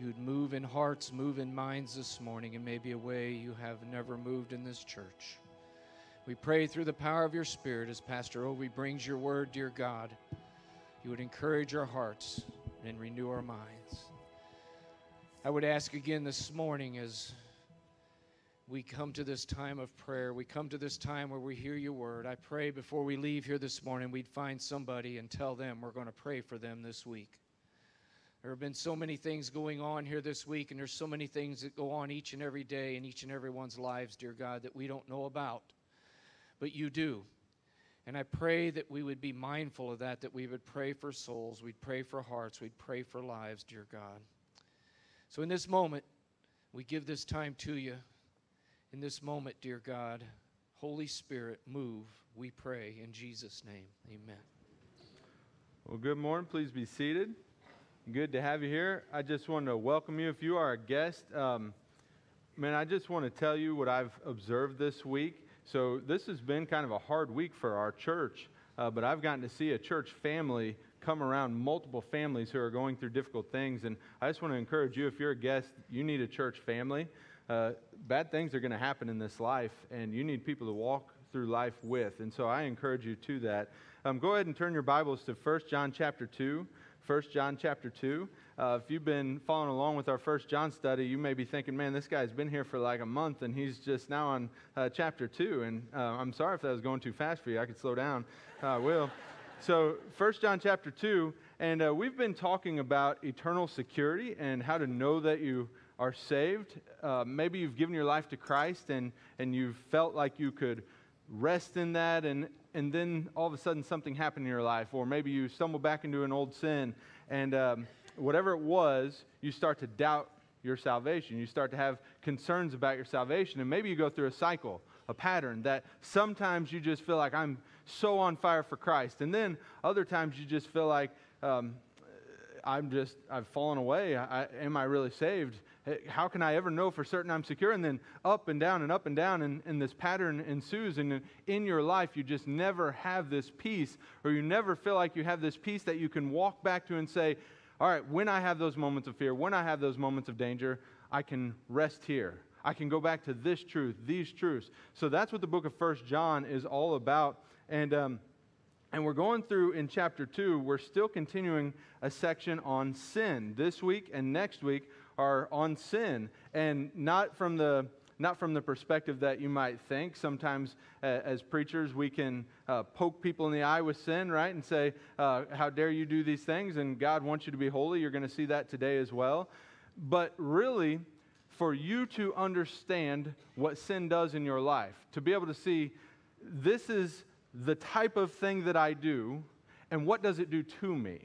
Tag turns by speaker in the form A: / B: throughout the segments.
A: you would move in hearts, move in minds this morning in maybe a way you have never moved in this church. We pray through the power of your Spirit as Pastor Obie brings your word, dear God, you would encourage our hearts and renew our minds. I would ask again this morning as we come to this time of prayer, we come to this time where we hear your word. I pray before we leave here this morning, we'd find somebody and tell them we're going to pray for them this week. There have been so many things going on here this week, and there's so many things that go on each and every day in each and everyone's lives, dear God, that we don't know about. But you do. And I pray that we would be mindful of that, that we would pray for souls, we'd pray for hearts, we'd pray for lives, dear God. So in this moment, we give this time to you. In this moment, dear God, Holy Spirit, move, we pray in Jesus' name. Amen.
B: Well, good morning. Please be seated. Good to have you here. I just want to welcome you. If you are a guest, um, man, I just want to tell you what I've observed this week. So, this has been kind of a hard week for our church, uh, but I've gotten to see a church family come around multiple families who are going through difficult things. And I just want to encourage you if you're a guest, you need a church family. Uh, bad things are going to happen in this life, and you need people to walk through life with. And so I encourage you to that. Um, go ahead and turn your Bibles to 1 John chapter 2. 1 John chapter 2. Uh, if you've been following along with our 1 John study, you may be thinking, man, this guy's been here for like a month and he's just now on uh, chapter 2. And uh, I'm sorry if that was going too fast for you. I could slow down. I will. So, 1 John chapter 2, and uh, we've been talking about eternal security and how to know that you are saved. Uh, maybe you've given your life to Christ and, and you've felt like you could rest in that and and then all of a sudden something happened in your life, or maybe you stumble back into an old sin, and um, whatever it was, you start to doubt your salvation. You start to have concerns about your salvation, and maybe you go through a cycle, a pattern that sometimes you just feel like I'm so on fire for Christ, and then other times you just feel like um, I'm just I've fallen away. I, am I really saved? How can I ever know for certain I'm secure? And then up and down and up and down, and, and this pattern ensues. And in your life, you just never have this peace, or you never feel like you have this peace that you can walk back to and say, All right, when I have those moments of fear, when I have those moments of danger, I can rest here. I can go back to this truth, these truths. So that's what the book of First John is all about. And, um, and we're going through in chapter 2, we're still continuing a section on sin. This week and next week, are on sin and not from the not from the perspective that you might think. Sometimes, uh, as preachers, we can uh, poke people in the eye with sin, right? And say, uh, How dare you do these things? And God wants you to be holy. You're going to see that today as well. But really, for you to understand what sin does in your life, to be able to see this is the type of thing that I do, and what does it do to me?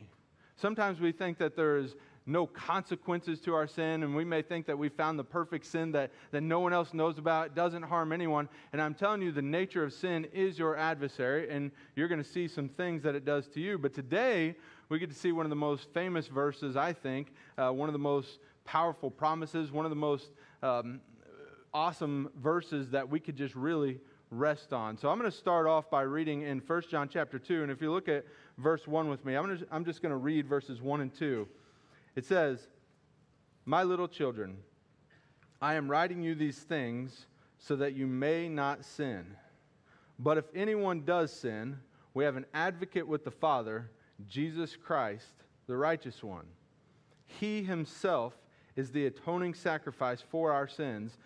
B: Sometimes we think that there is no consequences to our sin, and we may think that we found the perfect sin that, that no one else knows about. Doesn't harm anyone. And I'm telling you, the nature of sin is your adversary, and you're going to see some things that it does to you. But today, we get to see one of the most famous verses, I think, uh, one of the most powerful promises, one of the most um, awesome verses that we could just really rest on. So I'm going to start off by reading in 1 John chapter 2. And if you look at verse 1 with me, I'm, gonna, I'm just going to read verses 1 and 2. It says, My little children, I am writing you these things so that you may not sin. But if anyone does sin, we have an advocate with the Father, Jesus Christ, the righteous one. He himself is the atoning sacrifice for our sins,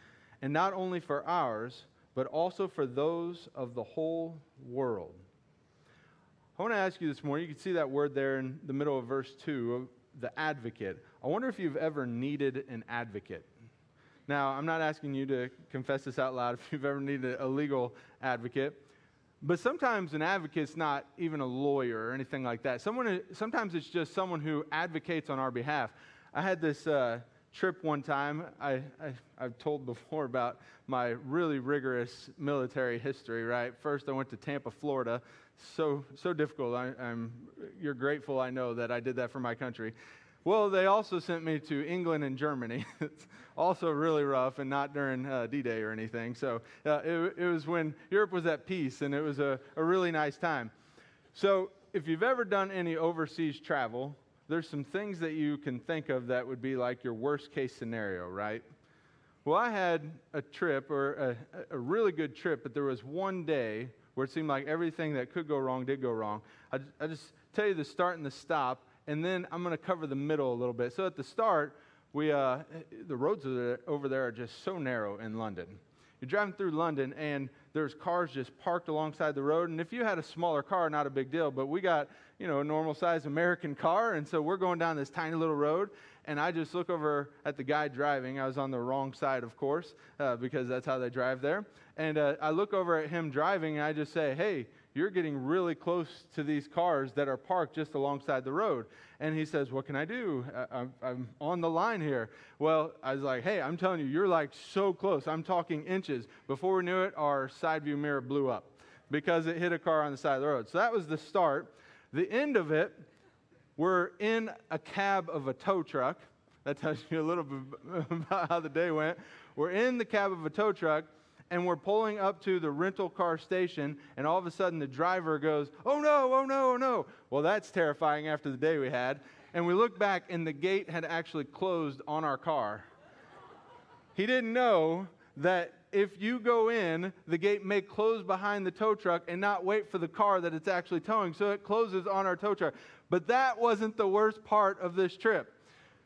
B: and not only for ours, but also for those of the whole world. I want to ask you this morning, you can see that word there in the middle of verse 2 the advocate. I wonder if you've ever needed an advocate. Now, I'm not asking you to confess this out loud if you've ever needed a legal advocate, but sometimes an advocate's not even a lawyer or anything like that. Someone, sometimes it's just someone who advocates on our behalf. I had this uh, trip one time. I, I, have told before about my really rigorous military history, right? First, I went to Tampa, Florida. So, so difficult. I, I'm, you're grateful, I know, that I did that for my country. Well, they also sent me to England and Germany. it's also really rough and not during uh, D Day or anything. So uh, it, it, was when Europe was at peace and it was a, a really nice time. So if you've ever done any overseas travel, there's some things that you can think of that would be like your worst case scenario, right? Well, I had a trip, or a, a really good trip, but there was one day where it seemed like everything that could go wrong did go wrong. I, I just tell you the start and the stop, and then I'm going to cover the middle a little bit. So at the start, we, uh, the roads over there are just so narrow in London. You're driving through London, and there's cars just parked alongside the road. And if you had a smaller car, not a big deal. But we got, you know, a normal sized American car. And so we're going down this tiny little road. And I just look over at the guy driving. I was on the wrong side, of course, uh, because that's how they drive there. And uh, I look over at him driving, and I just say, hey, you're getting really close to these cars that are parked just alongside the road. And he says, What can I do? I, am on the line here. Well, I was like, Hey, I'm telling you, you're like so close. I'm talking inches. Before we knew it, our side view mirror blew up because it hit a car on the side of the road. So that was the start. The end of it, we're in a cab of a tow truck. That tells you a little bit about how the day went. We're in the cab of a tow truck and we're pulling up to the rental car station, and all of a sudden the driver goes, Oh no, oh no, oh no. Well, that's terrifying after the day we had. And we look back, and the gate had actually closed on our car. He didn't know that if you go in, the gate may close behind the tow truck and not wait for the car that it's actually towing. So it closes on our tow truck. But that wasn't the worst part of this trip.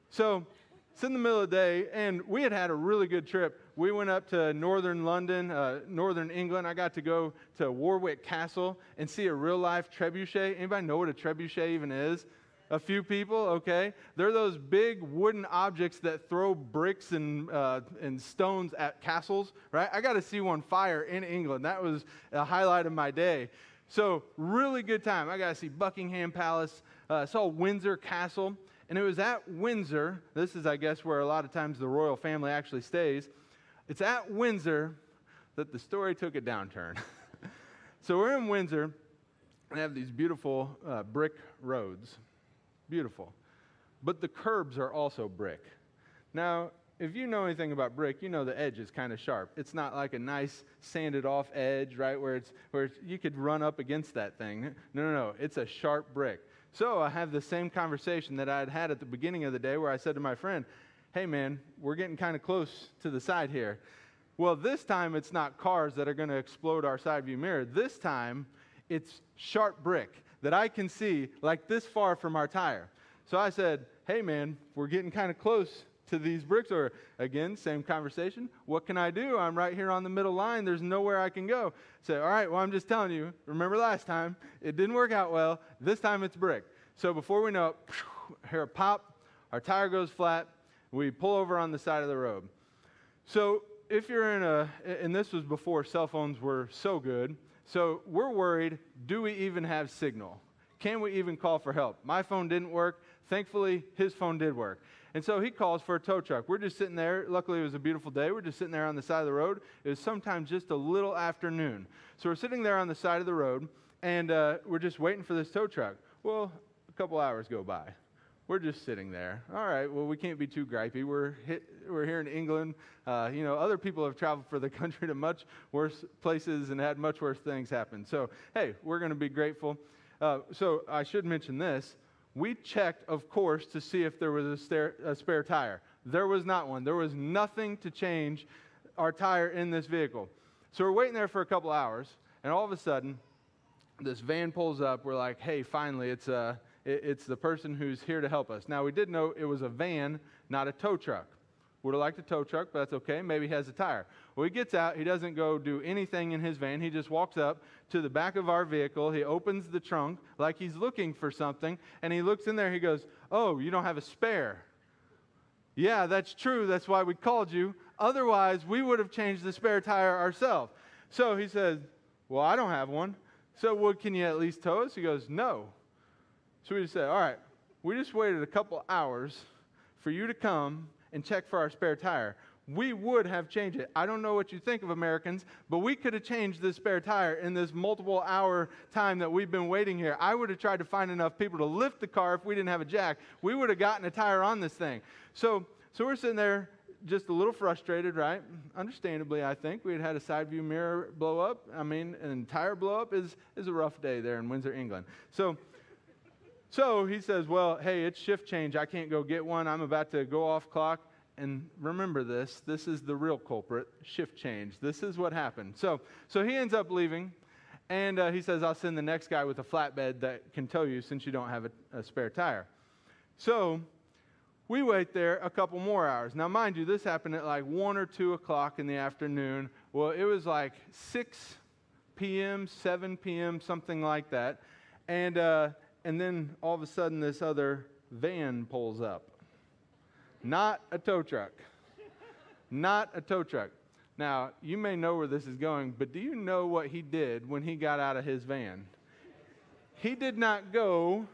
B: So it's in the middle of the day, and we had had a really good trip we went up to northern London, uh, northern England. I got to go to Warwick Castle and see a real life trebuchet. Anybody know what a trebuchet even is? A few people, okay? They're those big wooden objects that throw bricks and, uh, and stones at castles, right? I got to see one fire in England. That was a highlight of my day. So, really good time. I got to see Buckingham Palace, uh, saw Windsor Castle, and it was at Windsor. This is, I guess, where a lot of times the royal family actually stays. It's at Windsor that the story took a downturn. so we're in Windsor and have these beautiful uh, brick roads. Beautiful. But the curbs are also brick. Now, if you know anything about brick, you know the edge is kind of sharp. It's not like a nice sanded off edge, right, where it's where it's, you could run up against that thing. No, no, no. It's a sharp brick. So I have the same conversation that I had had at the beginning of the day where I said to my friend, hey man, we're getting kind of close to the side here. Well, this time it's not cars that are going to explode our side view mirror. This time it's sharp brick that I can see like this far from our tire. So I said, hey man, we're getting kind of close to these bricks. Or again, same conversation. What can I do? I'm right here on the middle line. There's nowhere I can go. Say, all right, well, I'm just telling you, remember last time, it didn't work out well. This time it's brick. So before we know it, a pop, our tire goes flat, we pull over on the side of the road. So if you're in a, and this was before cell phones were so good, so we're worried do we even have signal? Can we even call for help? My phone didn't work. Thankfully, his phone did work. And so he calls for a tow truck. We're just sitting there. Luckily, it was a beautiful day. We're just sitting there on the side of the road. It was sometimes just a little afternoon. So we're sitting there on the side of the road, and uh, we're just waiting for this tow truck. Well, a couple hours go by. We're just sitting there. All right, well, we can't be too gripey. We're, hit, we're here in England. Uh, you know, other people have traveled for the country to much worse places and had much worse things happen. So, hey, we're going to be grateful. Uh, so, I should mention this. We checked, of course, to see if there was a, stare, a spare tire. There was not one. There was nothing to change our tire in this vehicle. So, we're waiting there for a couple hours, and all of a sudden, this van pulls up. We're like, hey, finally, it's a. Uh, it's the person who's here to help us. Now, we did know it was a van, not a tow truck. Would have liked a tow truck, but that's okay. Maybe he has a tire. Well, he gets out. He doesn't go do anything in his van. He just walks up to the back of our vehicle. He opens the trunk like he's looking for something, and he looks in there. He goes, Oh, you don't have a spare. Yeah, that's true. That's why we called you. Otherwise, we would have changed the spare tire ourselves. So he says, Well, I don't have one. So, well, can you at least tow us? He goes, No. So we just said, all right, we just waited a couple hours for you to come and check for our spare tire. We would have changed it. I don't know what you think of Americans, but we could have changed this spare tire in this multiple hour time that we've been waiting here. I would have tried to find enough people to lift the car if we didn't have a jack. We would have gotten a tire on this thing. So, so we're sitting there just a little frustrated, right? Understandably, I think. We had had a side view mirror blow up. I mean, an entire blow up is, is a rough day there in Windsor, England. So, So he says, Well, hey, it's shift change. I can't go get one. I'm about to go off clock. And remember this this is the real culprit shift change. This is what happened. So, so he ends up leaving. And uh, he says, I'll send the next guy with a flatbed that can tow you since you don't have a, a spare tire. So we wait there a couple more hours. Now, mind you, this happened at like 1 or 2 o'clock in the afternoon. Well, it was like 6 p.m., 7 p.m., something like that. And, uh, and then all of a sudden, this other van pulls up. Not a tow truck. Not a tow truck. Now, you may know where this is going, but do you know what he did when he got out of his van? He did not go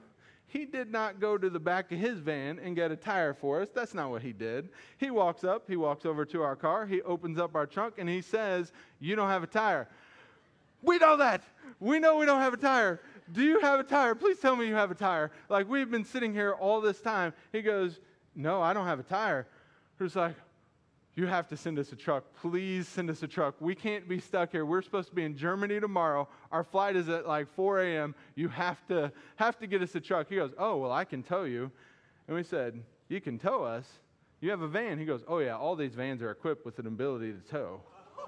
B: he did not go to the back of his van and get a tire for us. That's not what he did. He walks up, he walks over to our car, he opens up our trunk, and he says, You don't have a tire. We know that. We know we don't have a tire. Do you have a tire? Please tell me you have a tire. Like we've been sitting here all this time. He goes, No, I don't have a tire. Who's like, you have to send us a truck. Please send us a truck. We can't be stuck here. We're supposed to be in Germany tomorrow. Our flight is at like 4 a.m. You have to have to get us a truck. He goes, Oh, well, I can tow you. And we said, You can tow us. You have a van. He goes, Oh, yeah, all these vans are equipped with an ability to tow.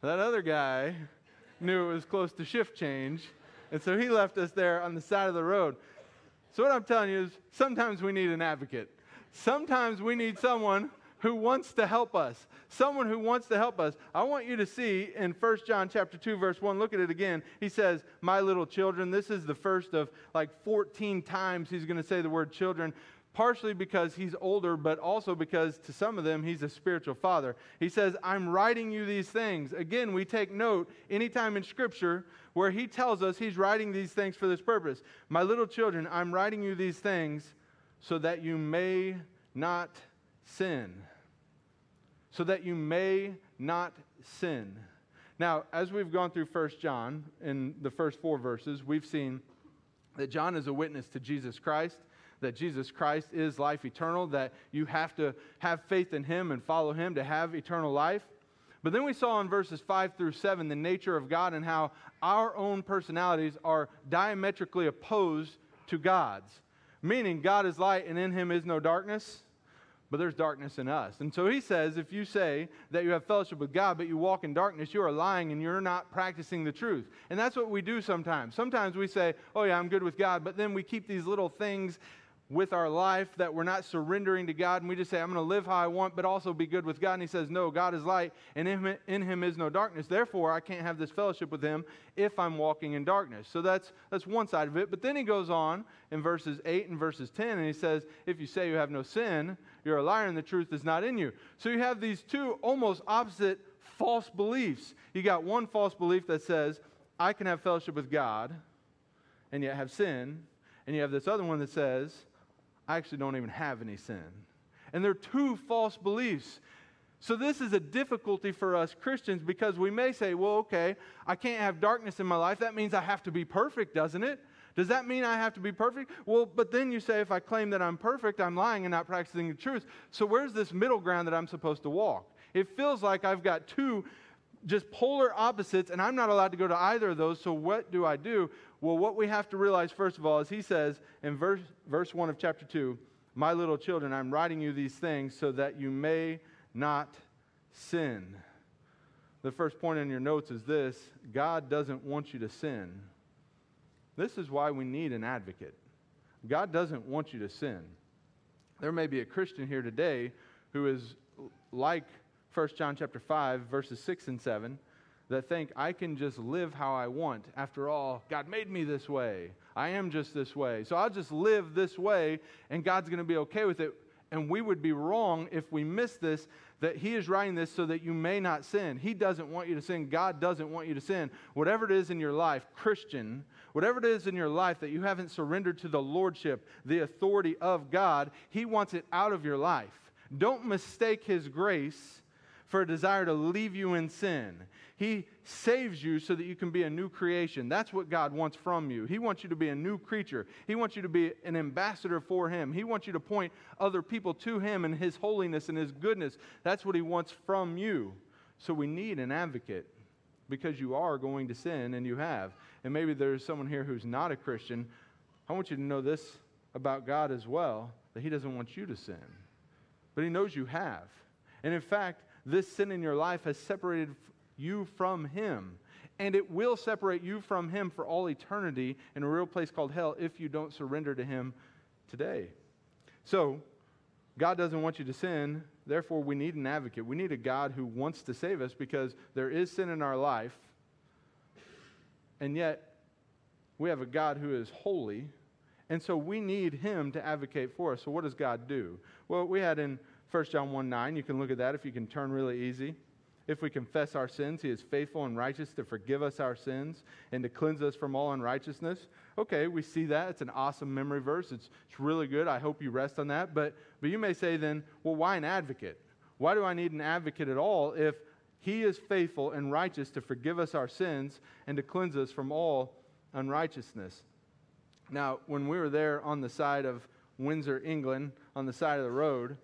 B: that other guy knew it was close to shift change. And so he left us there on the side of the road. So, what I'm telling you is sometimes we need an advocate. Sometimes we need someone who wants to help us. Someone who wants to help us. I want you to see in 1 John chapter 2 verse 1, look at it again. He says, "My little children." This is the first of like 14 times he's going to say the word children partially because he's older, but also because to some of them he's a spiritual father. He says, I'm writing you these things. Again, we take note anytime in Scripture where he tells us he's writing these things for this purpose. My little children, I'm writing you these things so that you may not sin. So that you may not sin. Now, as we've gone through 1 John in the first four verses, we've seen that John is a witness to Jesus Christ, that Jesus Christ is life eternal, that you have to have faith in him and follow him to have eternal life. But then we saw in verses 5 through 7 the nature of God and how our own personalities are diametrically opposed to God's meaning God is light and in him is no darkness, but there's darkness in us. And so he says if you say that you have fellowship with God, but you walk in darkness, you are lying and you're not practicing the truth. And that's what we do sometimes. Sometimes we say, oh, yeah, I'm good with God, but then we keep these little things with our life that we're not surrendering to God and we just say, I'm going to live how I want, but also be good with God. And He says, No, God is light and in him, in him is no darkness. Therefore, I can't have this fellowship with Him if I'm walking in darkness. So that's, that's one side of it. But then He goes on in verses 8 and verses 10 and He says, If you say you have no sin, you're a liar and the truth is not in you. So you have these two almost opposite false beliefs. You got one false belief that says, I can have fellowship with God and yet have sin. And you have this other one that says, I actually don't even have any sin. And they're two false beliefs. So, this is a difficulty for us Christians because we may say, well, okay, I can't have darkness in my life. That means I have to be perfect, doesn't it? Does that mean I have to be perfect? Well, but then you say, if I claim that I'm perfect, I'm lying and not practicing the truth. So, where's this middle ground that I'm supposed to walk? It feels like I've got two just polar opposites, and I'm not allowed to go to either of those. So, what do I do? Well, what we have to realize, first of all, is he says in verse, verse 1 of chapter 2, My little children, I'm writing you these things so that you may not sin. The first point in your notes is this God doesn't want you to sin. This is why we need an advocate. God doesn't want you to sin. There may be a Christian here today who is like 1 John chapter 5 verses 6 and 7 that think I can just live how I want. After all, God made me this way. I am just this way. So I'll just live this way, and God's going to be okay with it. And we would be wrong if we miss this that He is writing this so that you may not sin. He doesn't want you to sin. God doesn't want you to sin. Whatever it is in your life, Christian, whatever it is in your life that you haven't surrendered to the Lordship, the authority of God, He wants it out of your life. Don't mistake His grace for a desire to leave you in sin. He saves you so that you can be a new creation. That's what God wants from you. He wants you to be a new creature. He wants you to be an ambassador for Him. He wants you to point other people to Him and His holiness and His goodness. That's what He wants from you. So we need an advocate. because you are going to sin and you have. And maybe there's someone here who's not a Christian. I want you to know this about God as well that He doesn't want you to sin, but He knows you have. And in fact, this sin in your life has separated you from Him. And it will separate you from Him for all eternity in a real place called hell if you don't surrender to Him today. So, God doesn't want you to sin. Therefore, we need an advocate. We need a God who wants to save us because there is sin in our life. And yet, we have a God who is holy. And so we need him to advocate for us. So, what does God do? Well, we had in 1 John 1 9, you can look at that if you can turn really easy. If we confess our sins, he is faithful and righteous to forgive us our sins and to cleanse us from all unrighteousness. Okay, we see that. It's an awesome memory verse. It's, it's really good. I hope you rest on that. But, but you may say then, well, why an advocate? Why do I need an advocate at all if he is faithful and righteous to forgive us our sins and to cleanse us from all unrighteousness? Now, when we were there on the side of Windsor, England, on the side of the road,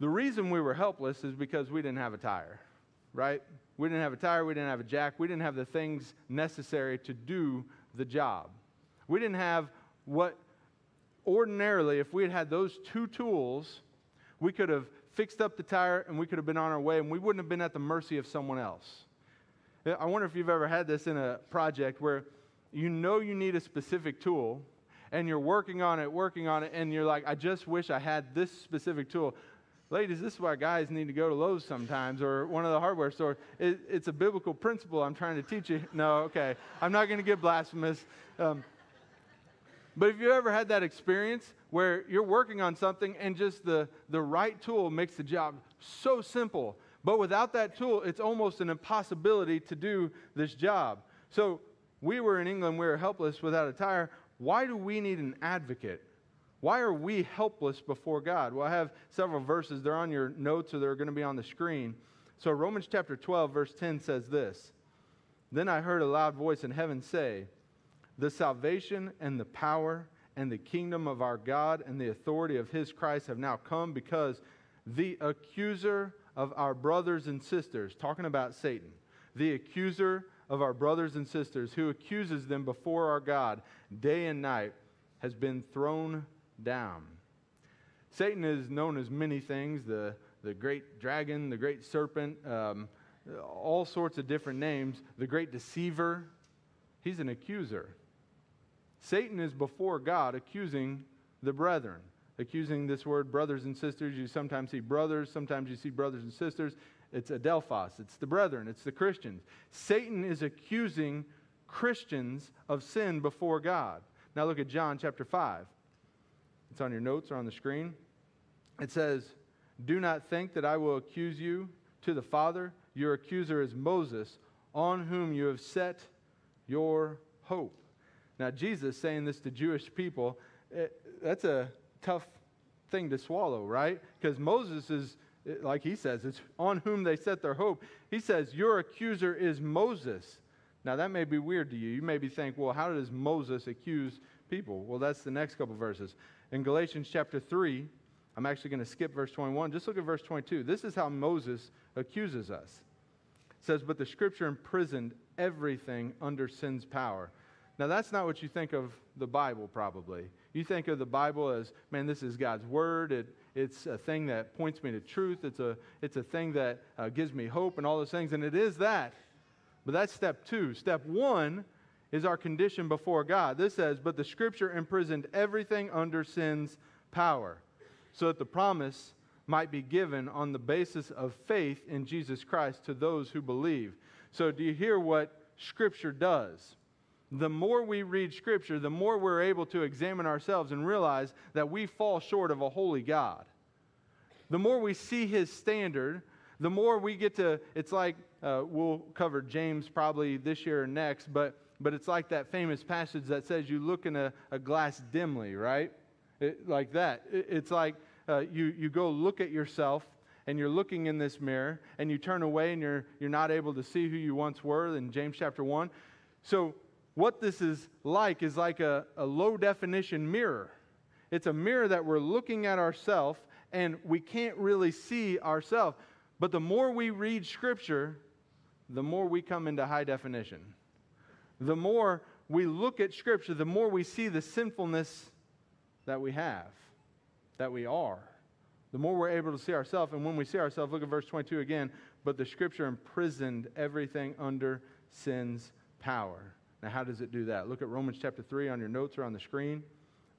B: the reason we were helpless is because we didn't have a tire right? We didn't have a tire, we didn't have a jack, we didn't have the things necessary to do the job. We didn't have what ordinarily, if we had had those two tools, we could have fixed up the tire and we could have been on our way and we wouldn't have been at the mercy of someone else. I wonder if you've ever had this in a project where you know you need a specific tool and you're working on it, working on it, and you're like, I just wish I had this specific tool. Ladies, this is why guys need to go to Lowe's sometimes or one of the hardware stores. It, it's a biblical principle I'm trying to teach you. No, okay. I'm not going to get blasphemous. Um, but if you ever had that experience where you're working on something and just the, the right tool makes the job so simple, but without that tool, it's almost an impossibility to do this job. So we were in England, we were helpless without a tire. Why do we need an advocate? Why are we helpless before God? Well, I have several verses. They're on your notes or they're going to be on the screen. So, Romans chapter 12, verse 10 says this Then I heard a loud voice in heaven say, The salvation and the power and the kingdom of our God and the authority of his Christ have now come because the accuser of our brothers and sisters, talking about Satan, the accuser of our brothers and sisters who accuses them before our God day and night, has been thrown down. Satan is known as many things the, the great dragon, the great serpent, um, all sorts of different names, the great deceiver. He's an accuser. Satan is before God accusing the brethren. Accusing this word brothers and sisters. You sometimes see brothers, sometimes you see brothers and sisters. It's adelphos, it's the brethren, it's the Christians. Satan is accusing Christians of sin before God. Now look at John chapter 5. It's on your notes or on the screen. It says, Do not think that I will accuse you to the Father. Your accuser is Moses, on whom you have set your hope. Now, Jesus saying this to Jewish people, it, eh, that's a tough thing to swallow, right? Because Moses is, eh, like he says, it's on whom they set their hope. He says, Your accuser is Moses. Now, that may be weird to you. You maybe think, well, how does Moses accuse people? Well, that's the next couple verses. In Galatians chapter 3, I'm actually going to skip verse 21. Just look at verse 22. This is how Moses accuses us. It says, But the scripture imprisoned everything under sin's power. Now, that's not what you think of the Bible, probably. You think of the Bible as, man, this is God's word. It, it's a thing that points me to truth. It's a, it's a thing that uh, gives me hope and all those things. And it is that. But that's step two. Step one is our condition before God. This says, But the scripture imprisoned everything under sin's power, so that the promise might be given on the basis of faith in Jesus Christ to those who believe. So, do you hear what scripture does? The more we read scripture, the more we're able to examine ourselves and realize that we fall short of a holy God. The more we see his standard, the more we get to, it's like uh, we'll cover James probably this year or next, but but it's like that famous passage that says you look in a, a glass dimly, right? It, like that. It, it's like uh, you, you go look at yourself and you're looking in this mirror and you turn away and you're, you're not able to see who you once were in James chapter 1. So, what this is like is like a, a low definition mirror. It's a mirror that we're looking at ourselves and we can't really see ourselves. But the more we read Scripture, the more we come into high definition. The more we look at Scripture, the more we see the sinfulness that we have, that we are. The more we're able to see ourselves. And when we see ourselves, look at verse 22 again. But the Scripture imprisoned everything under sin's power. Now, how does it do that? Look at Romans chapter 3 on your notes or on the screen.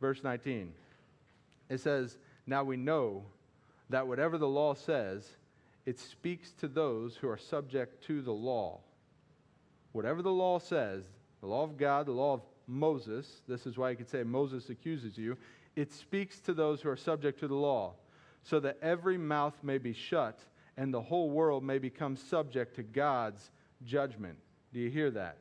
B: Verse 19. It says, Now we know that whatever the law says, it speaks to those who are subject to the law. Whatever the law says, the law of God, the law of Moses, this is why you could say Moses accuses you, it speaks to those who are subject to the law, so that every mouth may be shut and the whole world may become subject to God's judgment. Do you hear that?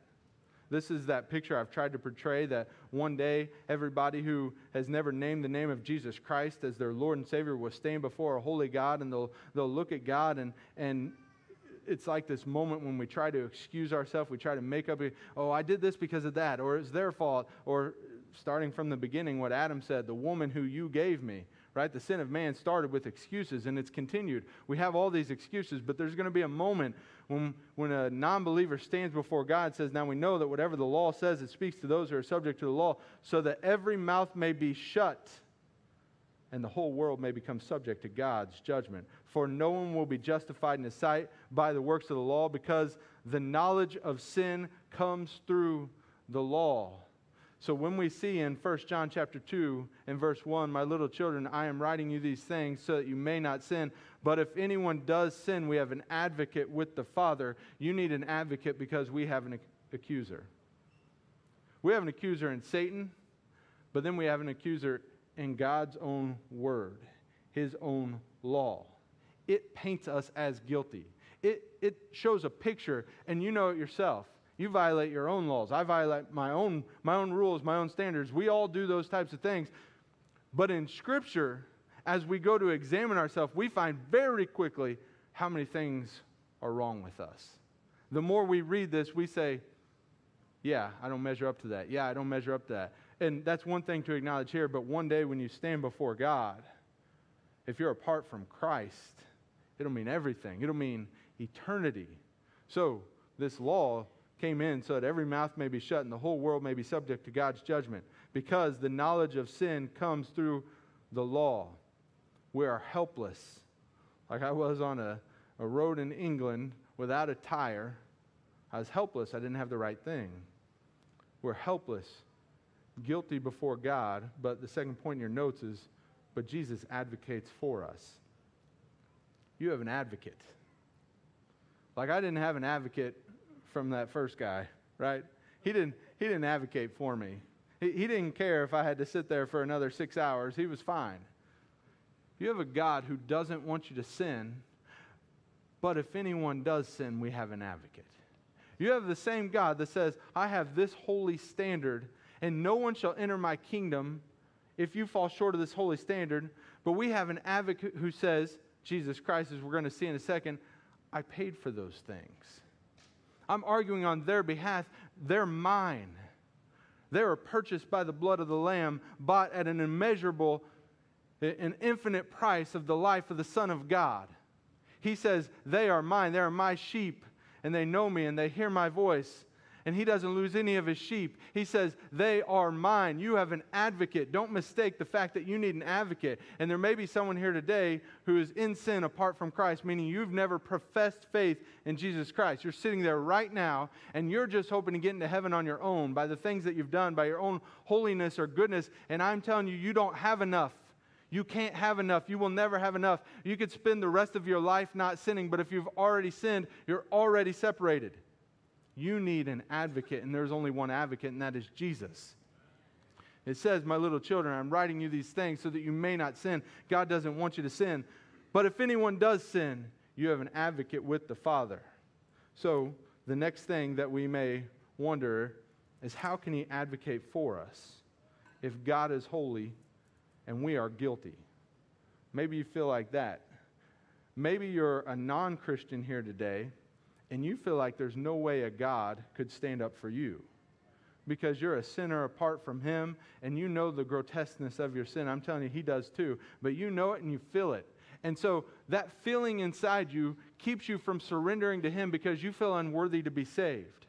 B: This is that picture I've tried to portray that one day everybody who has never named the name of Jesus Christ as their Lord and Savior will stand before a holy God and they'll, they'll look at God and, and it's like this moment when we try to excuse ourselves. We try to make up, oh, I did this because of that, or it's their fault, or starting from the beginning, what Adam said, the woman who you gave me right? The sin of man started with excuses and it's continued. We have all these excuses, but there's going to be a moment when, when a non believer stands before God and says, Now we know that whatever the law says, it speaks to those who are subject to the law, so that every mouth may be shut and the whole world may become subject to God's judgment. For no one will be justified in his sight by the works of the law, because the knowledge of sin comes through the law. So when we see in 1 John chapter 2 and verse 1, my little children, I am writing you these things so that you may not sin. But if anyone does sin, we have an advocate with the Father. You need an advocate because we have an accuser. We have an accuser in Satan, but then we have an accuser in God's own word, his own law. It paints us as guilty. It, it shows a picture, and you know it yourself. You violate your own laws. I violate my own, my own rules, my own standards. We all do those types of things. But in Scripture, as we go to examine ourselves, we find very quickly how many things are wrong with us. The more we read this, we say, Yeah, I don't measure up to that. Yeah, I don't measure up to that. And that's one thing to acknowledge here, but one day when you stand before God, if you're apart from Christ, it'll mean everything. It'll mean eternity. So, this law came in so that every mouth may be shut and the whole world may be subject to God's judgment. Because the knowledge of sin comes through the law. We are helpless. Like I was on a, a road in England without a tire. I was helpless. I didn't have the right thing. We're helpless, guilty before God. But the second point in your notes is, but Jesus advocates for us. You have an advocate. Like I didn't have an advocate from that first guy, right? He didn't, he didn't advocate for me. He, he didn't care if I had to sit there for another six hours. He was fine. You have a God who doesn't want you to sin, but if anyone does sin, we have an advocate. You have the same God that says, I have this holy standard, and no one shall enter my kingdom if you fall short of this holy standard. But we have an advocate who says, Jesus Christ, as we're going to see in a second, I paid for those things. I'm arguing on their behalf. They're mine. They were purchased by the blood of the Lamb, bought at an immeasurable, an infinite price of the life of the Son of God. He says, They are mine. They are my sheep, and they know me, and they hear my voice and he doesn't lose any of his sheep. He says, They are mine. You have an advocate. Don't mistake the fact that you need an advocate. And there may be someone here today who is in sin apart from Christ, meaning you've never professed faith in Jesus Christ. You're sitting there right now, and you're just hoping to get into heaven on your own by the things that you've done, by your own holiness or goodness. And I'm telling you, you don't have enough. You can't have enough. You will never have enough. You could spend the rest of your life not sinning, but if you've already sinned, you're already separated. You need an advocate, and there's only one advocate, and that is Jesus. It says, My little children, I'm writing you these things so that you may not sin. God doesn't want you to sin. But if anyone does sin, you have an advocate with the Father. So, the next thing that we may wonder is how can he advocate for us if God is holy and we are guilty? Maybe you feel like that. Maybe you're a non Christian here today and you feel like there's no way a God could stand up for you because you're a sinner apart from Him and you know the grotesqueness of your sin. I'm telling you, He does too. But you know it and you feel it. And so that feeling inside you keeps you from surrendering to Him because you feel unworthy to be saved.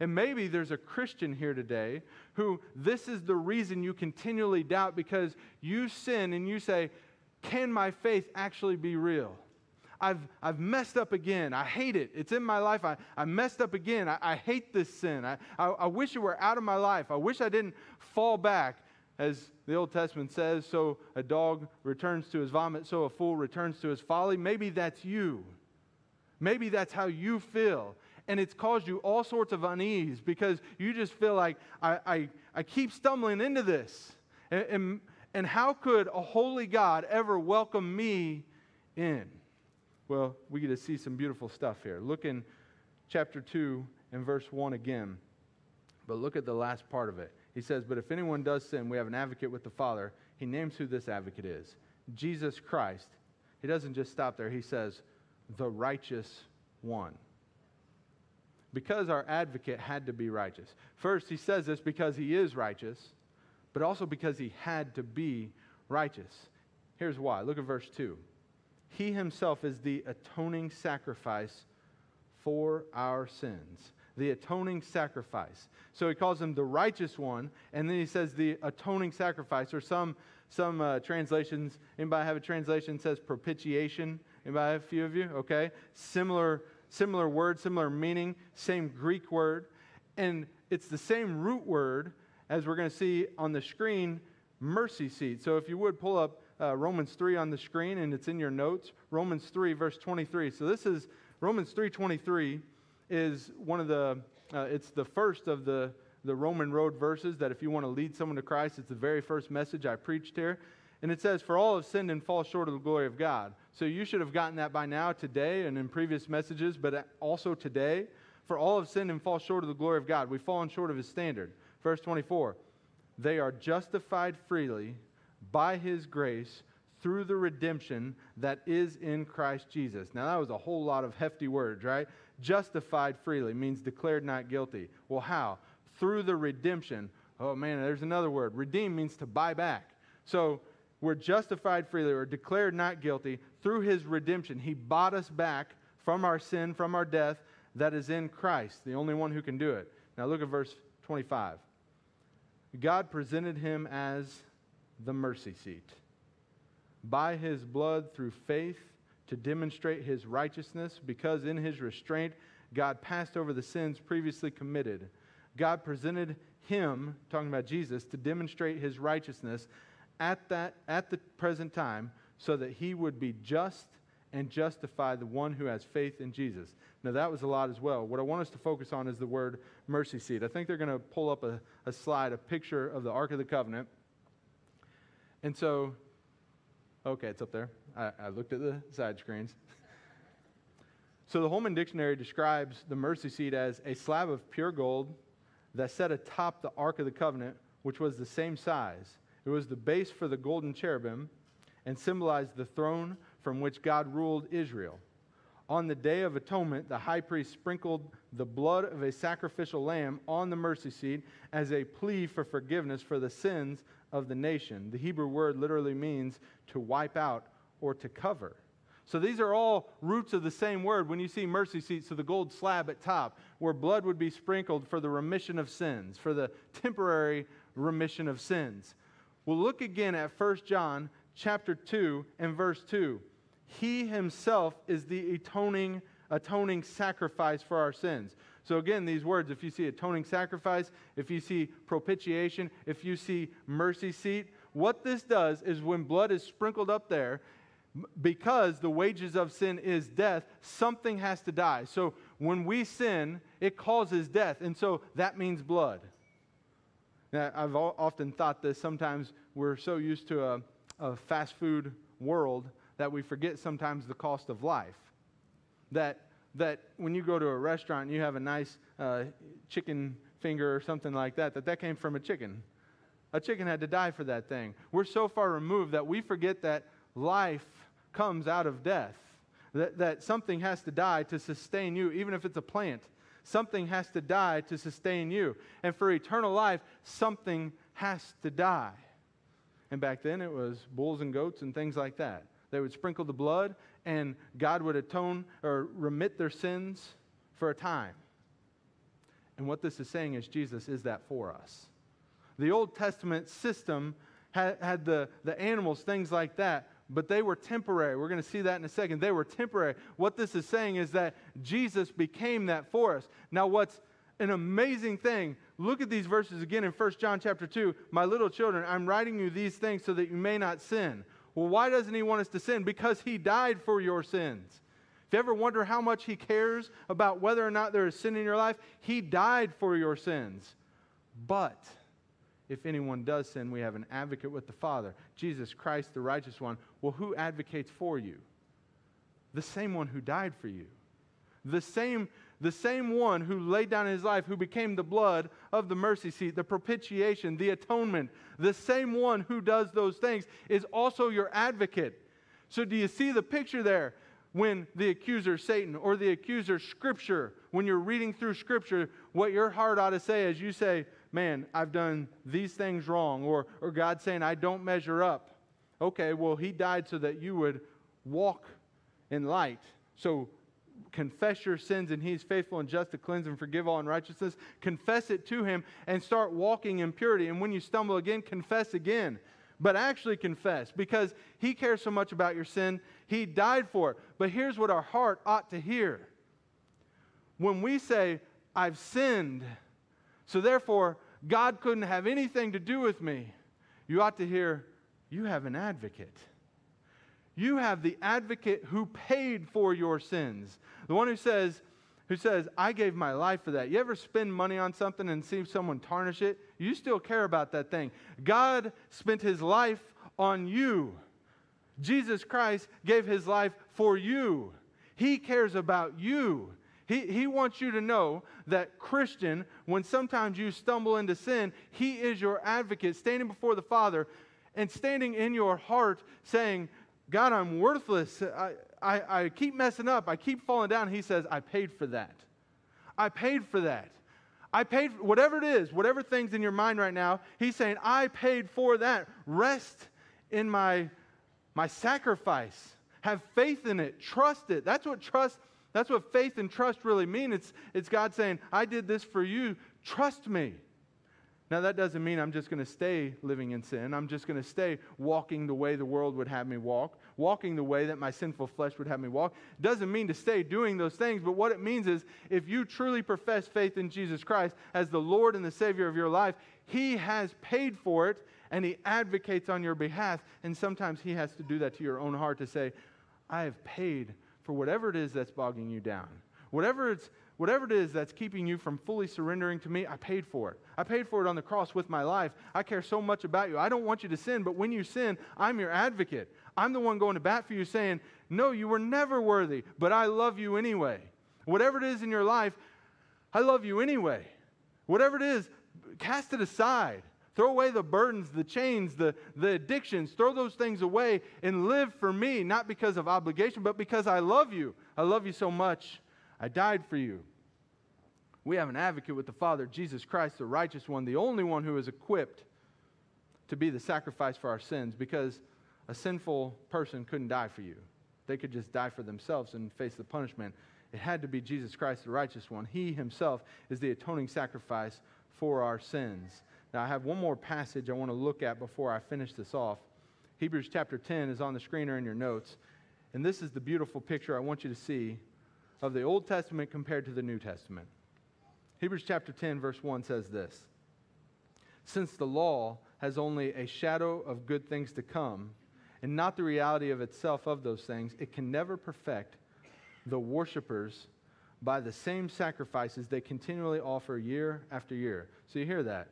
B: And maybe there's a Christian here today who this is the reason you continually doubt because you sin and you say, Can my faith actually be real? I've, I've messed up again. I hate it. It's in my life. I, I messed up again. I, I hate this sin. I, I, I wish it were out of my life. I wish I didn't fall back. As the Old Testament says, so a dog returns to his vomit, so a fool returns to his folly. Maybe that's you. Maybe that's how you feel. And it's caused you all sorts of unease because you just feel like, I, I, I keep stumbling into this. And, and, and how could a holy God ever welcome me in? Well, we get to see some beautiful stuff here. Look in chapter 2 and verse 1 again. But look at the last part of it. He says, But if anyone does sin, we have an advocate with the Father. He names who this advocate is Jesus Christ. He doesn't just stop there, he says, the righteous one. Because our advocate had to be righteous. First, he says this because he is righteous, but also because he had to be righteous. Here's why. Look at verse 2. He himself is the atoning sacrifice for our sins the atoning sacrifice. So he calls him the righteous one, and then he says the atoning sacrifice, or some, some uh, translations, anybody have a translation that says propitiation? Anybody have a few of you? Okay. Similar, similar word, similar meaning, same Greek word. And it's the same root word as we're going to see on the screen, mercy seat. So if you would pull up uh, Romans 3 on the screen, and it's in your notes, Romans 3, verse 23. So this is Romans 3.23 is one of the, uh, it's the first of the, the Roman road verses that if you want to lead someone to Christ, it's the very first message I preached here. And it says, For all have sinned and fall short of the glory of God. So you should have gotten that by now, today, and in previous messages, but also today. For all have sinned and fall short of the glory of God. We've fallen short of his standard. Verse 24 They are justified freely by his grace through the redemption that is in Christ Jesus. Now, that was a whole lot of hefty words, right? Justified freely means declared not guilty. Well, how? Through the redemption. Oh man, there's another word. Redeem means to buy back. So we're justified freely, we're declared not guilty through his redemption. He bought us back from our sin, from our death that is in Christ, the only one who can do it. Now look at verse 25. God presented him as the mercy seat. By his blood through faith, to demonstrate his righteousness because in his restraint, God passed over the sins previously committed. God presented him, talking about Jesus, to demonstrate his righteousness at, that, at the present time so that he would be just and justify the one who has faith in Jesus. Now, that was a lot as well. What I want us to focus on is the word mercy seat. I think they're going to pull up a, a slide, a picture of the Ark of the Covenant. And so, okay, it's up there. I, I looked at the side screens. so the Holman Dictionary describes the mercy seat as a slab of pure gold that sat atop the Ark of the Covenant, which was the same size. It was the base for the golden cherubim and symbolized the throne from which God ruled Israel. On the Day of Atonement, the high priest sprinkled the blood of a sacrificial lamb on the mercy seat as a plea for forgiveness for the sins of the nation. The Hebrew word literally means to wipe out or to cover. So these are all roots of the same word. When you see mercy seat, so the gold slab at top, where blood would be sprinkled for the remission of sins, for the temporary remission of sins. We'll look again at 1 John chapter 2 and verse 2. He himself is the atoning, atoning sacrifice for our sins. So again, these words, if you see atoning sacrifice, if you see propitiation, if you see mercy seat, what this does is when blood is sprinkled up there, because the wages of sin is death, something has to die. So when we sin, it causes death. And so that means blood. Now, I've often thought this sometimes we're so used to a, a fast food world that we forget sometimes the cost of life. That, that when you go to a restaurant and you have a nice uh, chicken finger or something like that, that that came from a chicken. A chicken had to die for that thing. We're so far removed that we forget that life comes out of death. That, that something has to die to sustain you, even if it's a plant. Something has to die to sustain you. And for eternal life, something has to die. And back then it was bulls and goats and things like that. They would sprinkle the blood, and God would atone or remit their sins for a time. And what this is saying is Jesus is that for us. The Old Testament system had, had the, the animals, things like that, but they were temporary. We're going to see that in a second. They were temporary. What this is saying is that Jesus became that for us. Now, what's an amazing thing, look at these verses again in 1 John chapter 2. My little children, I'm writing you these things so that you may not sin. Well, why doesn't he want us to sin? Because he died for your sins. If you ever wonder how much he cares about whether or not there is sin in your life, he died for your sins. But if anyone does sin, we have an advocate with the Father, Jesus Christ, the righteous one. Well, who advocates for you? The same one who died for you. The same, the same one who laid down his life, who became the blood of the mercy seat, the propitiation, the atonement. The same one who does those things is also your advocate. So, do you see the picture there? When the accuser, Satan, or the accuser, Scripture, when you're reading through Scripture, what your heart ought to say is you say, man, I've done these things wrong, or, or God saying, I don't measure up. Okay, well, He died so that you would walk in light. So confess your sins, and He's faithful and just to cleanse and forgive all unrighteousness. Confess it to Him and start walking in purity. And when you stumble again, confess again. But actually confess because He cares so much about your sin, He died for it. But here's what our heart ought to hear when we say, I've sinned, so therefore, God couldn't have anything to do with me. You ought to hear, You have an advocate. You have the advocate who paid for your sins. The one who says, who says, I gave my life for that. You ever spend money on something and see someone tarnish it? You still care about that thing. God spent his life on you. Jesus Christ gave his life for you. He cares about you. He, he wants you to know that, Christian, when sometimes you stumble into sin, He is your advocate, standing before the Father and standing in your heart saying, God, I'm worthless. I, I, I keep messing up. I keep falling down. He says, I paid for that. I paid for that. I paid, for, whatever it is, whatever thing's in your mind right now, he's saying, I paid for that. Rest in my, my sacrifice. Have faith in it. Trust it. That's what trust that's what faith and trust really mean. It's, it's God saying, I did this for you. Trust me. Now, that doesn't mean I'm just going to stay living in sin. I'm just going to stay walking the way the world would have me walk, walking the way that my sinful flesh would have me walk. Doesn't mean to stay doing those things, but what it means is if you truly profess faith in Jesus Christ as the Lord and the Savior of your life, He has paid for it and He advocates on your behalf. And sometimes He has to do that to your own heart to say, I have paid for whatever it is that's bogging you down. Whatever, it's, whatever it is that's keeping you from fully surrendering to me, I paid for it. I paid for it on the cross with my life. I care so much about you. I don't want you to sin, but when you sin, I'm your advocate. I'm the one going to bat for you saying, No, you were never worthy, but I love you anyway. Whatever it is in your life, I love you anyway. Whatever it is, cast it aside. Throw away the burdens, the chains, the, the addictions. Throw those things away and live for me, not because of obligation, but because I love you. I love you so much. I died for you. We have an advocate with the Father, Jesus Christ, the righteous one, the only one who is equipped to be the sacrifice for our sins because a sinful person couldn't die for you. They could just die for themselves and face the punishment. It had to be Jesus Christ, the righteous one. He himself is the atoning sacrifice for our sins. Now, I have one more passage I want to look at before I finish this off. Hebrews chapter 10 is on the screen or in your notes. And this is the beautiful picture I want you to see of the Old Testament compared to the New Testament. Hebrews chapter 10, verse 1 says this Since the law has only a shadow of good things to come, and not the reality of itself of those things, it can never perfect the worshippers by the same sacrifices they continually offer year after year. So you hear that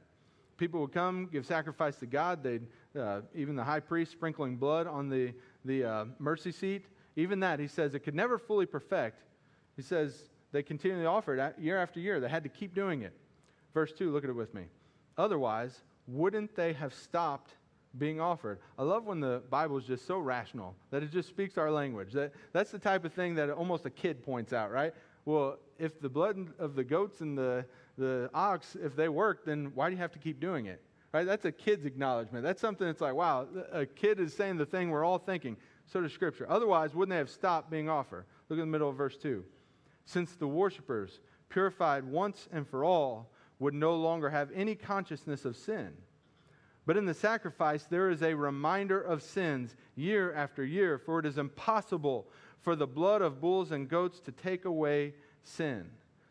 B: people would come, give sacrifice to God. They'd, uh, even the high priest sprinkling blood on the, the uh, mercy seat, even that, he says, it could never fully perfect. He says they continually offered year after year. They had to keep doing it. Verse 2, look at it with me. Otherwise, wouldn't they have stopped being offered? I love when the Bible is just so rational that it just speaks our language. That, that's the type of thing that almost a kid points out, right? Well, if the blood of the goats and the the ox, if they work, then why do you have to keep doing it? Right? That's a kid's acknowledgement. That's something that's like, wow, a kid is saying the thing we're all thinking. So does Scripture. Otherwise, wouldn't they have stopped being offered? Look at the middle of verse 2. Since the worshippers, purified once and for all, would no longer have any consciousness of sin. But in the sacrifice, there is a reminder of sins year after year, for it is impossible for the blood of bulls and goats to take away sin.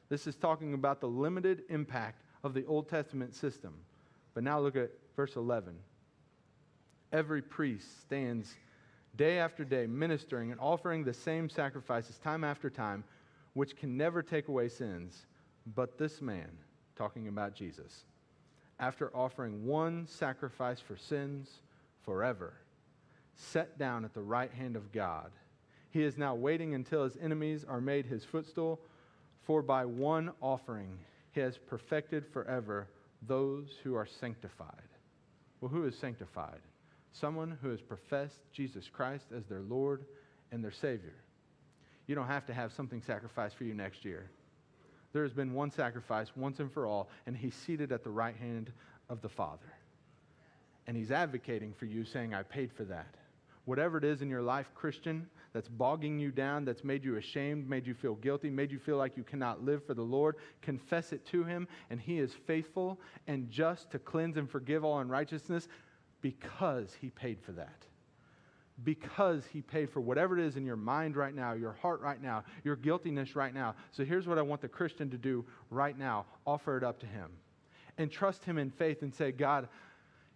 B: This is talking about the limited impact of the Old Testament system. But now look at verse 11. Every priest stands day after day ministering and offering the same sacrifices time after time, which can never take away sins. But this man, talking about Jesus, after offering one sacrifice for sins forever, sat down at the right hand of God. He is now waiting until his enemies are made his footstool, for by one offering he has perfected forever those who are sanctified. Well, who is sanctified? Someone who has professed Jesus Christ as their Lord and their Savior. You don't have to have something sacrificed for you next year. There has been one sacrifice once and for all, and he's seated at the right hand of the Father. And he's advocating for you, saying, I paid for that. Whatever it is in your life, Christian, that's bogging you down, that's made you ashamed, made you feel guilty, made you feel like you cannot live for the Lord, confess it to Him, and He is faithful and just to cleanse and forgive all unrighteousness because He paid for that. Because He paid for whatever it is in your mind right now, your heart right now, your guiltiness right now. So here's what I want the Christian to do right now offer it up to Him and trust Him in faith and say, God,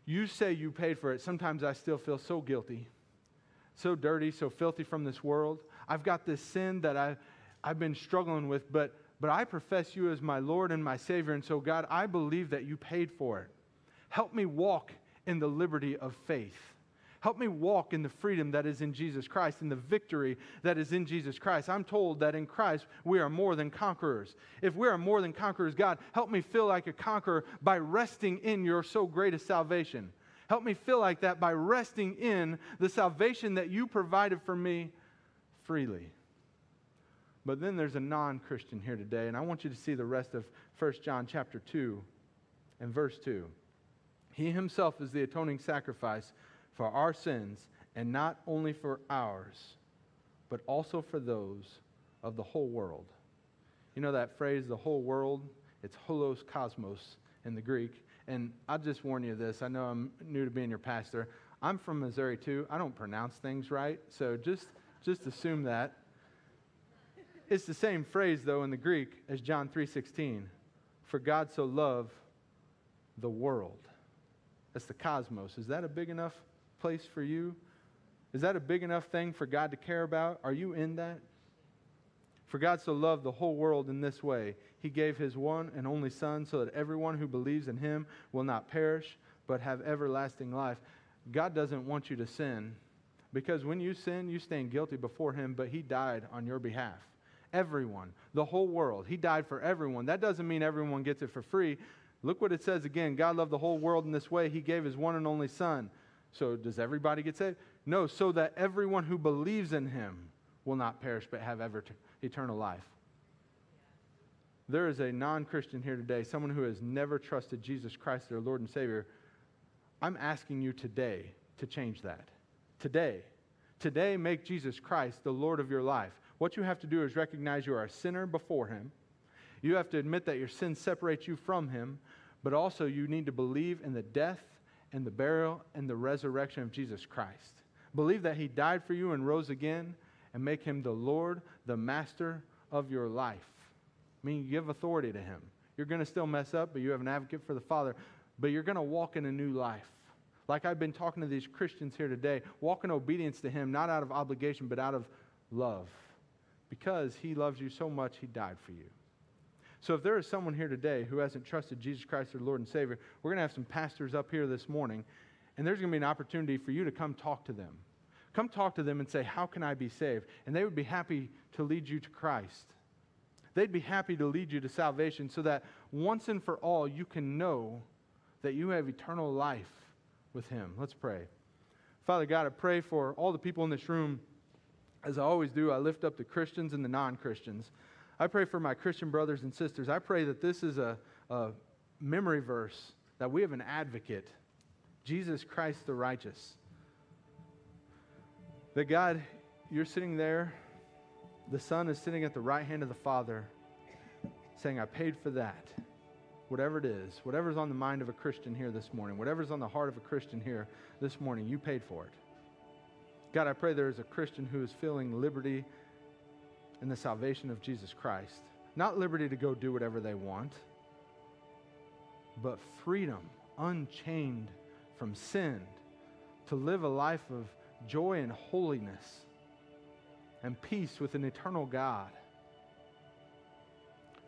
B: you say you paid for it. Sometimes I still feel so guilty so dirty, so filthy from this world. I've got this sin that I, I've been struggling with, but, but I profess you as my Lord and my Savior. And so, God, I believe that you paid for it. Help me walk in the liberty of faith. Help me walk in the freedom that is in Jesus Christ, in the victory that is in Jesus Christ. I'm told that in Christ we are more than conquerors. If we are more than conquerors, God, help me feel like a conqueror by resting in your so great a salvation. Help me feel like that by resting in the salvation that you provided for me freely. But then there's a non-Christian here today, and I want you to see the rest of 1 John chapter 2 and verse 2. He himself is the atoning sacrifice for our sins, and not only for ours, but also for those of the whole world. You know that phrase, the whole world? It's holos cosmos in the Greek. And I'll just warn you this I know I'm new to being your pastor. I'm from Missouri too. I don't pronounce things right, so just, just assume that. It's the same phrase though in the Greek as John 3:16. For God so loved the world. That's the cosmos. Is that a big enough place for you? Is that a big enough thing for God to care about? Are you in that? For God so loved the whole world in this way. He gave his one and only Son so that everyone who believes in him will not perish, but have everlasting life. God doesn't want you to sin because when you sin, you stand guilty before him, but he died on your behalf. Everyone, the whole world. He died for everyone. That doesn't mean everyone gets it for free. Look what it says again God loved the whole world in this way. He gave his one and only Son. So, does everybody get saved? No, so that everyone who believes in him will not perish but have ever eternal life. There is a non Christian here today, someone who has never trusted Jesus Christ, their Lord and Savior. I'm asking you today to change that. Today. Today, make Jesus Christ the Lord of your life. What you have to do is recognize you are a sinner before Him. You have to admit that your sin separates you from Him, but also you need to believe in the death and the burial and the resurrection of Jesus Christ. Believe that He died for you and rose again and make him the Lord, the master of your life. I mean, you give authority to him. You're going to still mess up, but you have an advocate for the Father. But you're going to walk in a new life. Like I've been talking to these Christians here today, walk in obedience to him, not out of obligation, but out of love. Because he loves you so much, he died for you. So if there is someone here today who hasn't trusted Jesus Christ, their Lord and Savior, we're going to have some pastors up here this morning, and there's going to be an opportunity for you to come talk to them. Come talk to them and say, How can I be saved? And they would be happy to lead you to Christ. They'd be happy to lead you to salvation so that once and for all you can know that you have eternal life with Him. Let's pray. Father God, I pray for all the people in this room. As I always do, I lift up the Christians and the non Christians. I pray for my Christian brothers and sisters. I pray that this is a, a memory verse, that we have an advocate, Jesus Christ the righteous That God, you're sitting there, the Son is sitting at the right hand of the Father, saying, I paid for that. Whatever it is, whatever's on the mind of a Christian here this morning, whatever's on the heart of a Christian here this morning, you paid for it. God, I pray there is a Christian who is feeling liberty in the salvation of Jesus Christ. Not liberty to go do whatever they want, but freedom, unchained from sin, to live a life of joy and holiness and peace with an eternal God.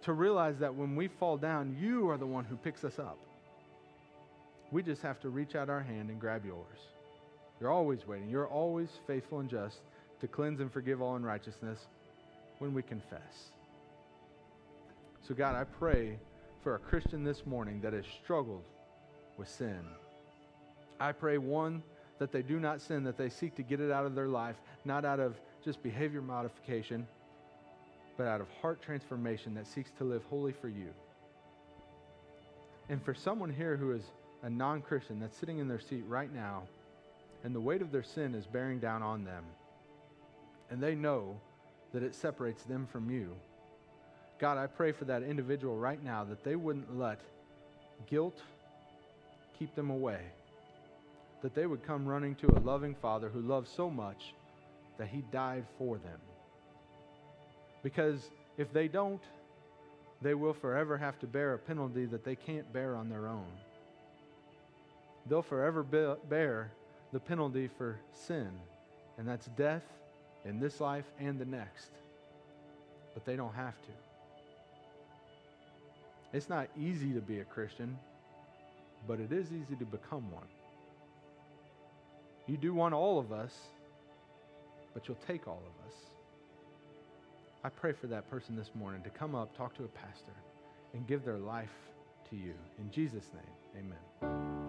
B: To realize that when we fall down, you are the one who picks us up. We just have to reach out our hand and grab yours. You're always waiting. You're always faithful and just to cleanse and forgive all unrighteousness when we confess. So, God, I pray for a Christian this morning that has struggled with sin. I pray, one, that they do not sin, that they seek to get it out of their life, not out of just behavior modification, but out of heart transformation that seeks to live holy for you. And for someone here who is a non Christian that's sitting in their seat right now, and the weight of their sin is bearing down on them, and they know that it separates them from you. God, I pray for that individual right now that they wouldn't let guilt keep them away, that they would come running to a loving Father who loves so much that He died for them. Because if they don't, they will forever have to bear a penalty that they can't bear on their own. They'll forever bear the penalty for sin, and that's death in this life and the next. But they don't have to. It's not easy to be a Christian, but it is easy to become one. You do want all of us, but you'll take all of us. I pray for that person this morning to come up, talk to a pastor, and give their life to you. In Jesus' name, amen.